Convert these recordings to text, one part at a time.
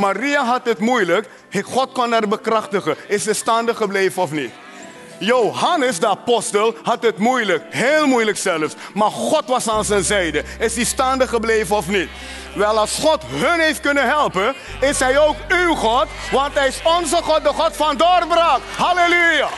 Maria had het moeilijk. God kon haar bekrachtigen. Is ze staande gebleven of niet? Johannes, de apostel, had het moeilijk. Heel moeilijk zelfs. Maar God was aan zijn zijde. Is hij staande gebleven of niet? Wel, als God hun heeft kunnen helpen, is hij ook uw God. Want hij is onze God, de God van doorbraak. Halleluja.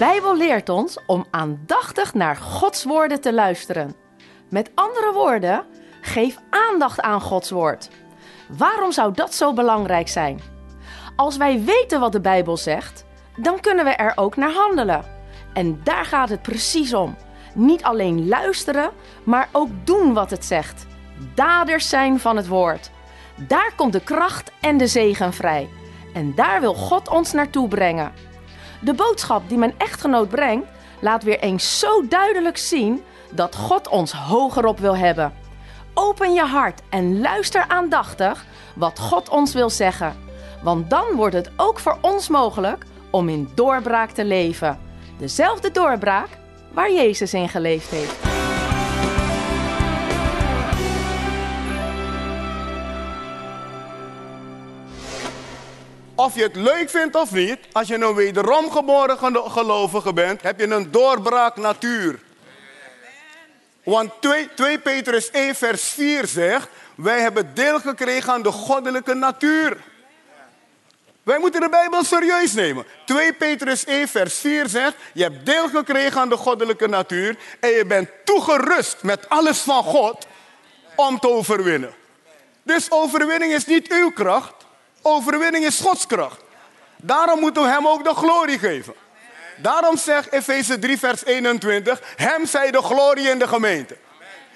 Bijbel leert ons om aandachtig naar Gods woorden te luisteren. Met andere woorden, geef aandacht aan Gods woord. Waarom zou dat zo belangrijk zijn? Als wij weten wat de Bijbel zegt, dan kunnen we er ook naar handelen. En daar gaat het precies om. Niet alleen luisteren, maar ook doen wat het zegt. Daders zijn van het woord. Daar komt de kracht en de zegen vrij. En daar wil God ons naartoe brengen. De boodschap die mijn echtgenoot brengt, laat weer eens zo duidelijk zien dat God ons hogerop wil hebben. Open je hart en luister aandachtig wat God ons wil zeggen. Want dan wordt het ook voor ons mogelijk om in doorbraak te leven. Dezelfde doorbraak waar Jezus in geleefd heeft. Of je het leuk vindt of niet, als je een wederom geboren gelovige bent, heb je een doorbraak natuur. Want 2, 2 Petrus 1 vers 4 zegt, wij hebben deel gekregen aan de goddelijke natuur. Wij moeten de Bijbel serieus nemen. 2 Petrus 1 vers 4 zegt, je hebt deel gekregen aan de goddelijke natuur en je bent toegerust met alles van God om te overwinnen. Dus overwinning is niet uw kracht, Overwinning is Gods kracht. Daarom moeten we hem ook de glorie geven. Daarom zegt Efeze 3, vers 21: Hem zij de glorie in de gemeente.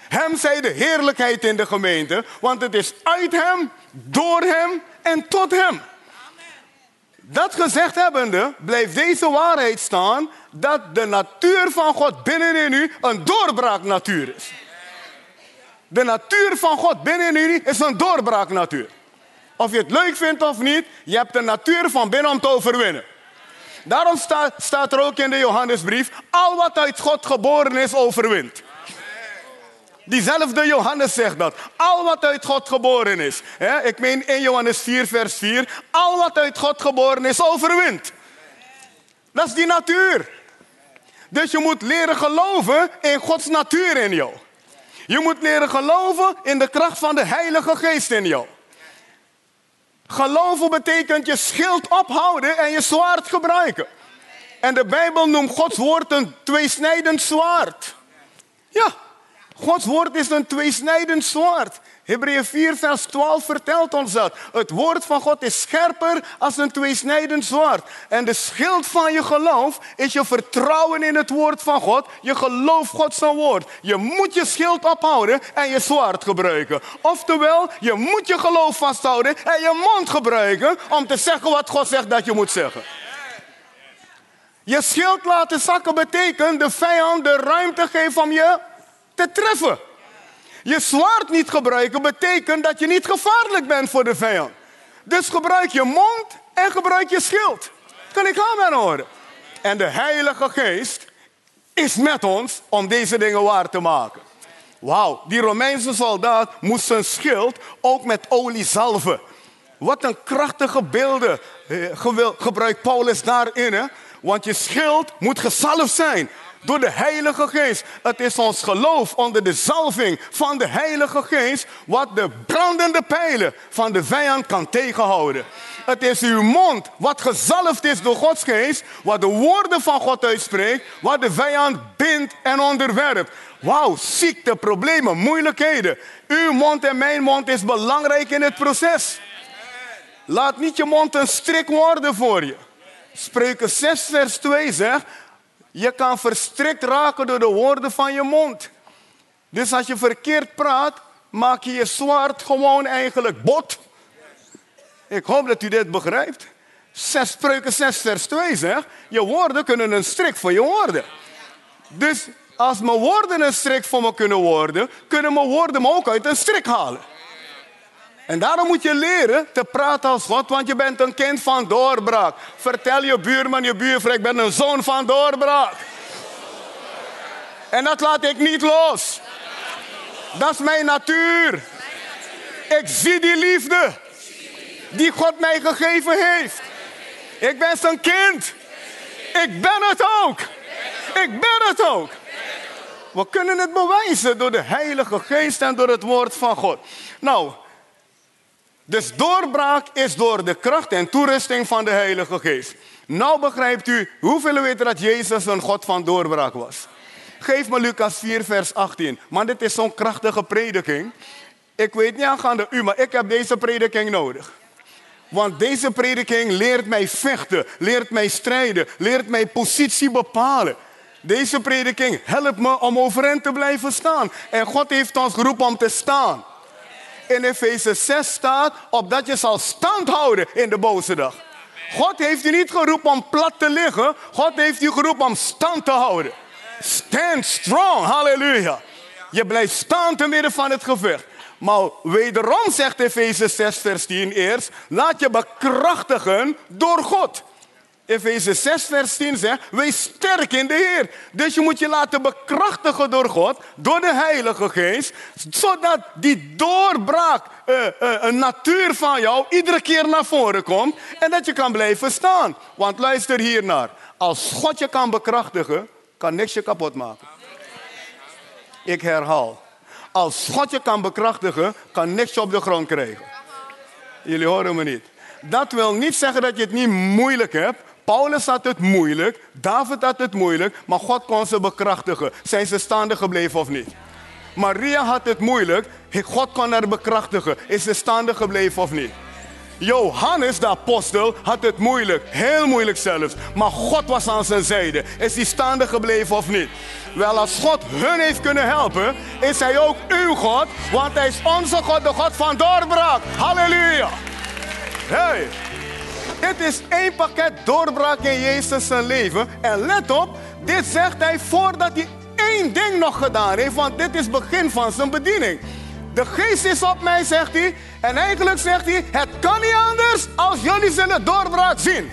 Hem zij de heerlijkheid in de gemeente, want het is uit hem, door hem en tot hem. Dat gezegd hebbende, blijft deze waarheid staan dat de natuur van God binnenin u een doorbraaknatuur is. De natuur van God binnenin u is een doorbraaknatuur. Of je het leuk vindt of niet, je hebt de natuur van binnen om te overwinnen. Daarom staat, staat er ook in de Johannesbrief, al wat uit God geboren is, overwint. Diezelfde Johannes zegt dat. Al wat uit God geboren is. ik meen in Johannes 4, vers 4. Al wat uit God geboren is, overwint. Dat is die natuur. Dus je moet leren geloven in Gods natuur in jou. Je moet leren geloven in de kracht van de Heilige Geest in jou. Geloven betekent je schild ophouden en je zwaard gebruiken. En de Bijbel noemt Gods woord een tweesnijdend zwaard. Ja, Gods woord is een tweesnijdend zwaard. Hebreeën 4, vers 12 vertelt ons dat. Het woord van God is scherper als een tweesnijdend zwaard. En de schild van je geloof is je vertrouwen in het woord van God. Je gelooft God zijn woord. Je moet je schild ophouden en je zwaard gebruiken. Oftewel, je moet je geloof vasthouden en je mond gebruiken om te zeggen wat God zegt dat je moet zeggen. Je schild laten zakken betekent de vijand de ruimte geven om je te treffen. Je zwaard niet gebruiken betekent dat je niet gevaarlijk bent voor de vijand. Dus gebruik je mond en gebruik je schild. Kan ik aan horen? En de Heilige Geest is met ons om deze dingen waar te maken. Wauw, die Romeinse soldaat moest zijn schild ook met olie zalven. Wat een krachtige beelden eh, gebruikt Paulus daarin. Hè? Want je schild moet gezalfd zijn. Door de Heilige Geest. Het is ons geloof onder de zalving van de Heilige Geest wat de brandende pijlen van de vijand kan tegenhouden. Het is uw mond wat gezalfd is door Gods geest, wat de woorden van God uitspreekt, wat de vijand bindt en onderwerpt. Wauw, ziekte, problemen, moeilijkheden. Uw mond en mijn mond is belangrijk in het proces. Laat niet je mond een strik worden voor je. Spreuken 6 vers 2 zegt, je kan verstrikt raken door de woorden van je mond. Dus als je verkeerd praat, maak je je zwart gewoon eigenlijk bot. Ik hoop dat u dit begrijpt. 6 Spreuken 6 vers 2 zegt, je woorden kunnen een strik voor je worden. Dus als mijn woorden een strik voor me kunnen worden, kunnen mijn woorden me ook uit een strik halen. En daarom moet je leren te praten als God, want je bent een kind van doorbraak. Vertel je buurman, je buurvrouw, ik ben een zoon van doorbraak. En dat laat ik niet los. Dat is mijn natuur. Ik zie die liefde die God mij gegeven heeft. Ik ben zijn kind. Ik ben het ook. Ik ben het ook. We kunnen het bewijzen door de Heilige Geest en door het woord van God. Nou, dus doorbraak is door de kracht en toerusting van de Heilige Geest. Nou begrijpt u hoeveel weten dat Jezus een God van doorbraak was. Geef me Lucas 4, vers 18. Maar dit is zo'n krachtige prediking. Ik weet niet aangaande u, maar ik heb deze prediking nodig. Want deze prediking leert mij vechten, leert mij strijden, leert mij positie bepalen. Deze prediking helpt me om overeind te blijven staan. En God heeft ons geroepen om te staan. In Efeze 6 staat, opdat je zal stand houden in de boze dag. God heeft u niet geroepen om plat te liggen. God heeft u geroepen om stand te houden. Stand strong, halleluja. Je blijft staan te midden van het gevecht. Maar wederom zegt Efeze 6 vers 10 eerst, laat je bekrachtigen door God. Efeze 6, vers 10 zegt, wees sterk in de Heer. Dus je moet je laten bekrachtigen door God, door de Heilige Geest, zodat die doorbraak, uh, uh, een natuur van jou, iedere keer naar voren komt en dat je kan blijven staan. Want luister hier naar, als God je kan bekrachtigen, kan niks je kapot maken. Ik herhaal, als God je kan bekrachtigen, kan niks je op de grond krijgen. Jullie horen me niet. Dat wil niet zeggen dat je het niet moeilijk hebt, Paulus had het moeilijk, David had het moeilijk, maar God kon ze bekrachtigen. Zijn ze staande gebleven of niet? Maria had het moeilijk, God kon haar bekrachtigen. Is ze staande gebleven of niet? Johannes, de apostel, had het moeilijk, heel moeilijk zelfs. Maar God was aan zijn zijde. Is hij staande gebleven of niet? Wel, als God hun heeft kunnen helpen, is hij ook uw God, want hij is onze God, de God van doorbraak. Halleluja! Hey! Dit is één pakket doorbraak in Jezus zijn leven. En let op, dit zegt hij voordat hij één ding nog gedaan heeft, want dit is het begin van zijn bediening. De geest is op mij, zegt hij. En eigenlijk zegt hij, het kan niet anders als jullie zullen doorbraak zien.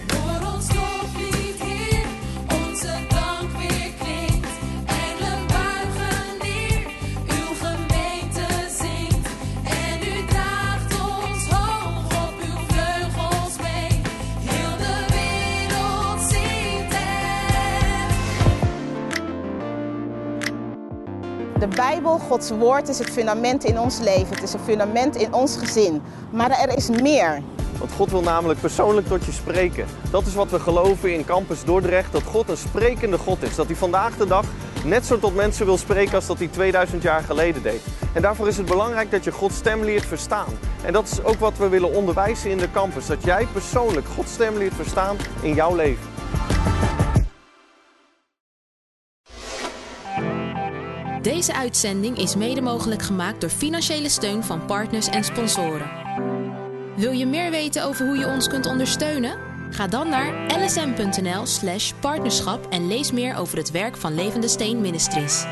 Bijbel, Gods woord, is het fundament in ons leven. Het is een fundament in ons gezin. Maar er is meer. Want God wil namelijk persoonlijk tot je spreken. Dat is wat we geloven in Campus Dordrecht, dat God een sprekende God is. Dat hij vandaag de dag net zo tot mensen wil spreken als dat hij 2000 jaar geleden deed. En daarvoor is het belangrijk dat je Gods stem leert verstaan. En dat is ook wat we willen onderwijzen in de campus. Dat jij persoonlijk Gods stem leert verstaan in jouw leven. Deze uitzending is mede mogelijk gemaakt door financiële steun van partners en sponsoren. Wil je meer weten over hoe je ons kunt ondersteunen? Ga dan naar lsm.nl/slash partnerschap en lees meer over het werk van Levende Steen Ministries.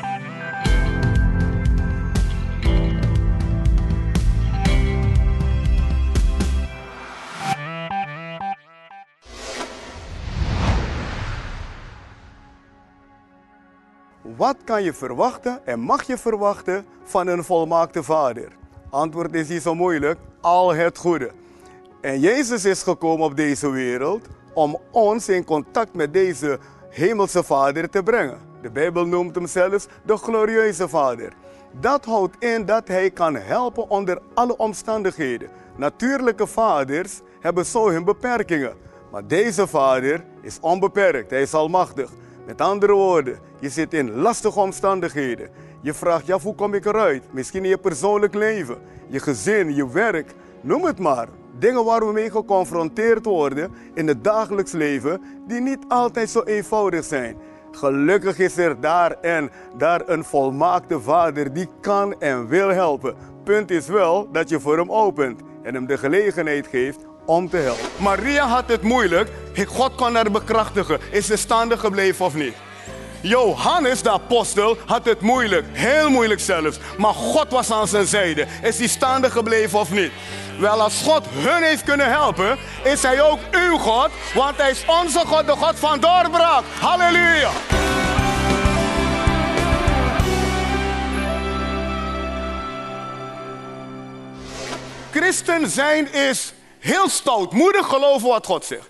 Wat kan je verwachten en mag je verwachten van een volmaakte vader? Antwoord is niet zo moeilijk, al het goede. En Jezus is gekomen op deze wereld om ons in contact met deze hemelse vader te brengen. De Bijbel noemt hem zelfs de glorieuze vader. Dat houdt in dat hij kan helpen onder alle omstandigheden. Natuurlijke vaders hebben zo hun beperkingen. Maar deze vader is onbeperkt, hij is almachtig. Met andere woorden, je zit in lastige omstandigheden. Je vraagt je af hoe kom ik eruit? Misschien in je persoonlijk leven, je gezin, je werk, noem het maar. Dingen waar we mee geconfronteerd worden in het dagelijks leven, die niet altijd zo eenvoudig zijn. Gelukkig is er daar en daar een volmaakte vader die kan en wil helpen. Punt is wel dat je voor hem opent en hem de gelegenheid geeft om te helpen. Maria had het moeilijk. God kon haar bekrachtigen. Is ze staande gebleven of niet? Johannes, de apostel, had het moeilijk. Heel moeilijk zelfs. Maar God was aan zijn zijde. Is hij staande gebleven of niet? Wel, als God hun heeft kunnen helpen, is hij ook uw God. Want hij is onze God, de God van doorbraak. Halleluja. Christen zijn is heel stoutmoedig geloven wat God zegt.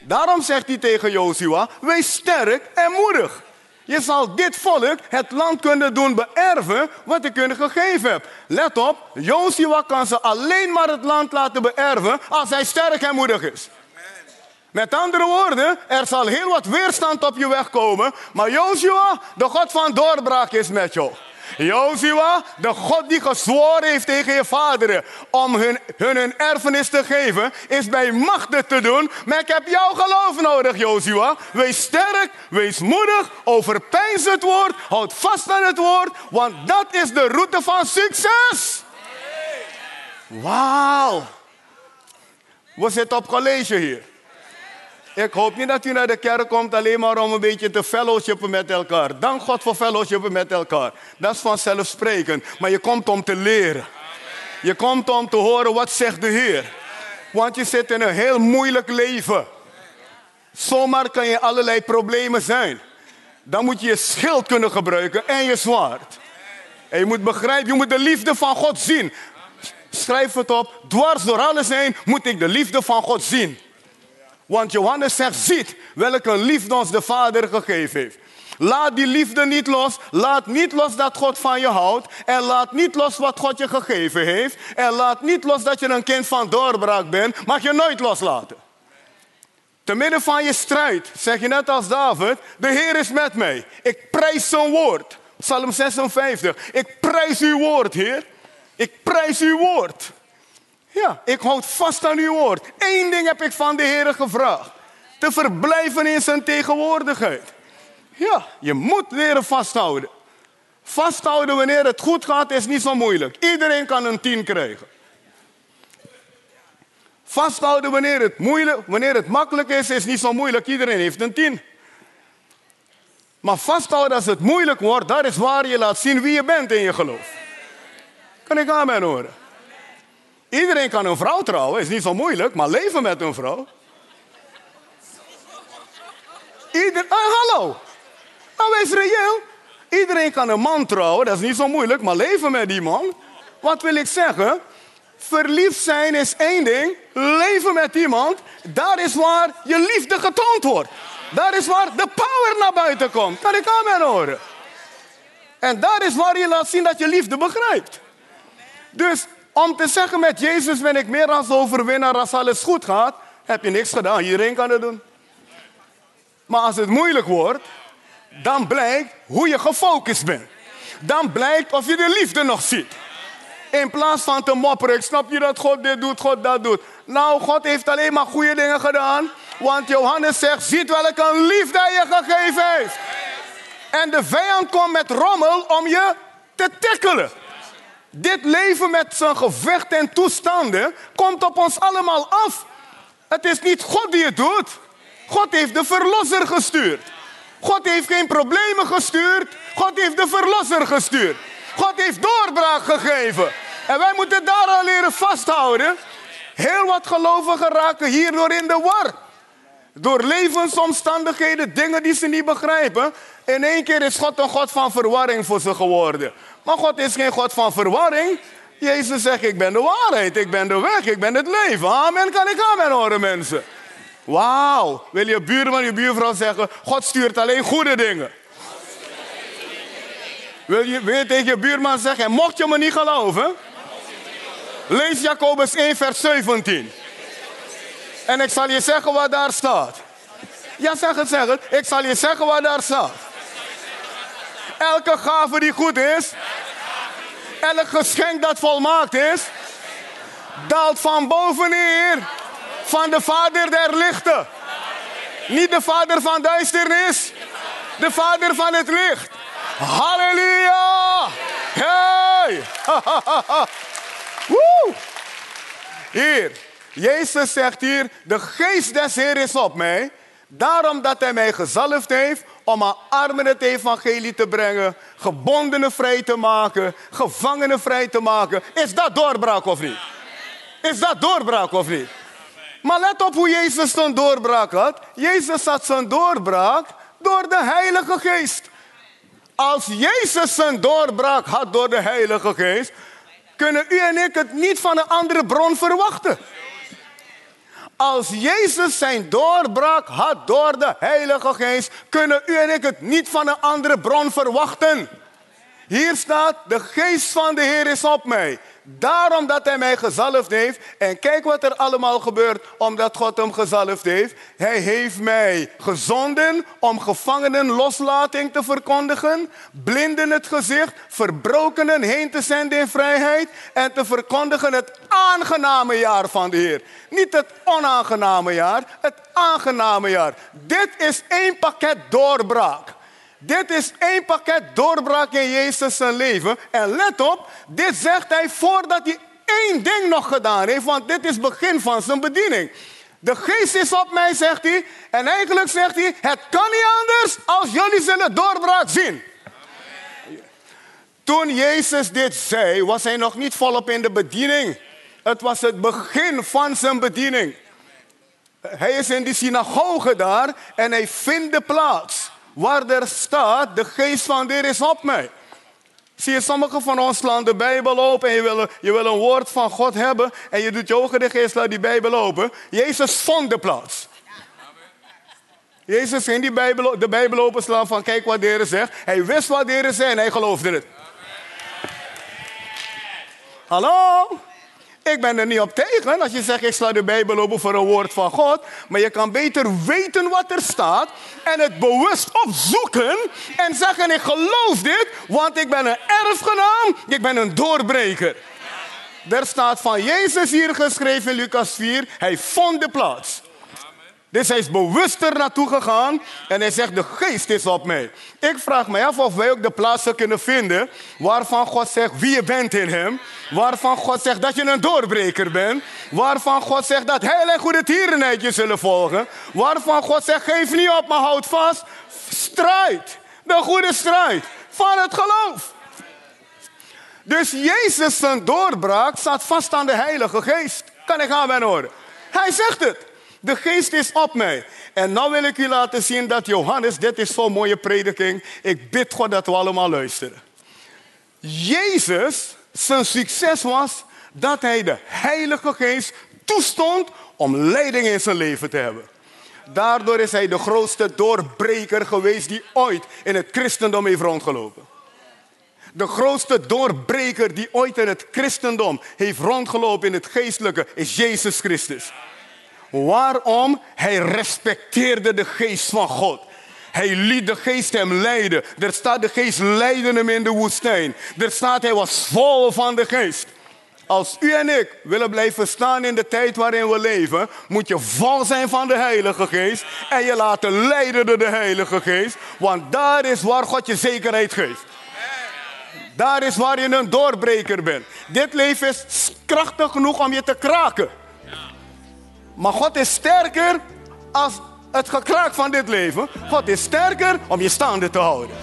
Daarom zegt hij tegen Jozua, wees sterk en moedig. Je zal dit volk het land kunnen doen beërven wat ik hun gegeven heb. Let op, Jozua kan ze alleen maar het land laten beërven als hij sterk en moedig is. Met andere woorden, er zal heel wat weerstand op je weg komen, maar Jozua, de God van doorbraak, is met jou. Jozua, de God die gezworen heeft tegen je vaderen om hun, hun een erfenis te geven, is bij machten te doen. Maar ik heb jouw geloof nodig, Jozua. Wees sterk, wees moedig, overpijns het woord, houd vast aan het woord, want dat is de route van succes. Wauw. We zitten op college hier. Ik hoop niet dat u naar de kerk komt alleen maar om een beetje te fellowshipen met elkaar. Dank God voor fellowshipen met elkaar. Dat is vanzelfsprekend. Maar je komt om te leren. Je komt om te horen wat zegt de Heer. Want je zit in een heel moeilijk leven. Zomaar kan je allerlei problemen zijn. Dan moet je je schild kunnen gebruiken en je zwaard. En je moet begrijpen, je moet de liefde van God zien. Schrijf het op. Dwars door alles heen moet ik de liefde van God zien. Want Johannes zegt, ziet welke liefde ons de Vader gegeven heeft. Laat die liefde niet los. Laat niet los dat God van je houdt. En laat niet los wat God je gegeven heeft. En laat niet los dat je een kind van doorbraak bent. Mag je nooit loslaten. Te midden van je strijd zeg je net als David: De Heer is met mij. Ik prijs zijn woord. Psalm 56. Ik prijs uw woord, Heer. Ik prijs uw woord. Ja, ik houd vast aan uw woord. Eén ding heb ik van de Heer gevraagd. Te verblijven in zijn tegenwoordigheid. Ja, je moet leren vasthouden. Vasthouden wanneer het goed gaat is niet zo moeilijk. Iedereen kan een tien krijgen. Vasthouden wanneer het, moeilijk, wanneer het makkelijk is, is niet zo moeilijk. Iedereen heeft een tien. Maar vasthouden als het moeilijk wordt, dat is waar je laat zien wie je bent in je geloof. Kan ik aan mijn horen? Iedereen kan een vrouw trouwen, is niet zo moeilijk, maar leven met een vrouw. Ieder, ah, hallo. Nou, wees reëel. Iedereen kan een man trouwen, dat is niet zo moeilijk, maar leven met die man. Wat wil ik zeggen? Verliefd zijn is één ding, leven met iemand, daar is waar je liefde getoond wordt. Daar is waar de power naar buiten komt. Kan ik aan mijn horen? En daar is waar je laat zien dat je liefde begrijpt. Dus om te zeggen met Jezus ben ik meer dan overwinnaar als alles goed gaat, heb je niks gedaan. Iedereen kan het doen. Maar als het moeilijk wordt, dan blijkt hoe je gefocust bent. Dan blijkt of je de liefde nog ziet. In plaats van te mopperen, snap je dat God dit doet, God dat doet. Nou, God heeft alleen maar goede dingen gedaan. Want Johannes zegt, ziet welke liefde je gegeven heeft. En de vijand komt met rommel om je te tackelen. Dit leven met zijn gevechten en toestanden komt op ons allemaal af. Het is niet God die het doet. God heeft de verlosser gestuurd. God heeft geen problemen gestuurd. God heeft de verlosser gestuurd. God heeft doorbraak gegeven. En wij moeten daar al leren vasthouden. Heel wat gelovigen raken hierdoor in de war. Door levensomstandigheden, dingen die ze niet begrijpen. In één keer is God een God van verwarring voor ze geworden. Maar God is geen God van verwarring. Jezus zegt, ik ben de waarheid, ik ben de weg, ik ben het leven. Amen, kan ik amen horen mensen. Wauw, wil je buurman, je buurvrouw zeggen, God stuurt alleen goede dingen. Wil je, wil je tegen je buurman zeggen, en mocht je me niet geloven, lees Jacobus 1, vers 17. En ik zal je zeggen wat daar staat. Ja, zeg het, zeg het. Ik zal je zeggen wat daar staat. Elke gave die goed is, elk geschenk dat volmaakt is, daalt van boven neer van de Vader der lichten. Niet de Vader van duisternis, de Vader van het licht. Halleluja! Hey! Hier, Jezus zegt hier, de geest des Heer is op mij. Daarom dat hij mij gezalfd heeft om aan armen het evangelie te brengen, gebondenen vrij te maken, gevangenen vrij te maken. Is dat doorbraak of niet? Is dat doorbraak of niet? Maar let op hoe Jezus zijn doorbraak had. Jezus had zijn doorbraak door de Heilige Geest. Als Jezus zijn doorbraak had door de Heilige Geest, kunnen u en ik het niet van een andere bron verwachten. Als Jezus zijn doorbraak had door de Heilige Geest, kunnen u en ik het niet van een andere bron verwachten. Hier staat, de geest van de Heer is op mij. Daarom dat hij mij gezalfd heeft. En kijk wat er allemaal gebeurt omdat God hem gezalfd heeft. Hij heeft mij gezonden om gevangenen loslating te verkondigen. Blinden het gezicht, verbrokenen heen te zenden in vrijheid. En te verkondigen het aangename jaar van de Heer. Niet het onaangename jaar, het aangename jaar. Dit is één pakket doorbraak. Dit is één pakket doorbraak in Jezus zijn leven. En let op, dit zegt hij voordat hij één ding nog gedaan heeft, want dit is het begin van zijn bediening. De geest is op mij, zegt hij. En eigenlijk zegt hij, het kan niet anders als jullie zullen doorbraak zien. Toen Jezus dit zei, was hij nog niet volop in de bediening. Het was het begin van zijn bediening. Hij is in die synagoge daar en hij vindt de plaats waar er staat, de geest van de is op mij. Zie je, sommigen van ons slaan de Bijbel open en je wil, je een woord van God hebben en je doet je ogen de laat die Bijbel open. Jezus vond de plaats. Jezus ging die Bijbel, de Bijbel openslaan van kijk wat de Heer zegt. Hij wist wat de Heer zei en hij geloofde het. Hallo? Ik ben er niet op tegen als je zegt ik sla de Bijbel open voor een woord van God. Maar je kan beter weten wat er staat en het bewust opzoeken en zeggen ik geloof dit, want ik ben een erfgenaam, ik ben een doorbreker. Er staat van Jezus hier geschreven in Lucas 4, hij vond de plaats. Dus hij is bewust er naartoe gegaan en hij zegt, de geest is op mij. Ik vraag me af of wij ook de plaatsen kunnen vinden waarvan God zegt wie je bent in hem. Waarvan God zegt dat je een doorbreker bent. Waarvan God zegt dat heel en goede tierenheid je zullen volgen. Waarvan God zegt, geef niet op, maar houd vast. Strijd, de goede strijd van het geloof. Dus Jezus zijn doorbraak staat vast aan de Heilige Geest. Kan ik aan mijn horen? Hij zegt het. De geest is op mij. En nu wil ik u laten zien dat Johannes, dit is zo'n mooie prediking. Ik bid God dat we allemaal luisteren. Jezus, zijn succes was dat hij de Heilige Geest toestond om leiding in zijn leven te hebben. Daardoor is hij de grootste doorbreker geweest die ooit in het christendom heeft rondgelopen. De grootste doorbreker die ooit in het christendom heeft rondgelopen in het geestelijke is Jezus Christus. Waarom? Hij respecteerde de geest van God. Hij liet de geest hem leiden. Er staat de geest leidde hem in de woestijn. Er staat hij was vol van de geest. Als u en ik willen blijven staan in de tijd waarin we leven, moet je vol zijn van de Heilige Geest en je laten leiden door de Heilige Geest, want daar is waar God je zekerheid geeft. Daar is waar je een doorbreker bent. Dit leven is krachtig genoeg om je te kraken. Maar God is sterker als het gekraak van dit leven. God is sterker om je staande te houden.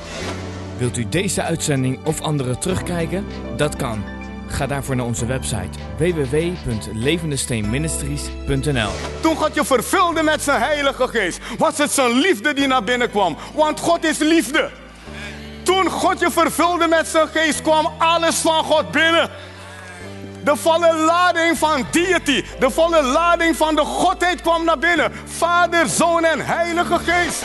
Wilt u deze uitzending of andere terugkijken? Dat kan. Ga daarvoor naar onze website www.levendesteenministries.nl. Toen God je vervulde met zijn Heilige Geest, was het zijn liefde die naar binnen kwam. Want God is liefde. Toen God je vervulde met zijn geest, kwam alles van God binnen. De volle lading van deity, de volle lading van de Godheid kwam naar binnen. Vader, Zoon en Heilige Geest.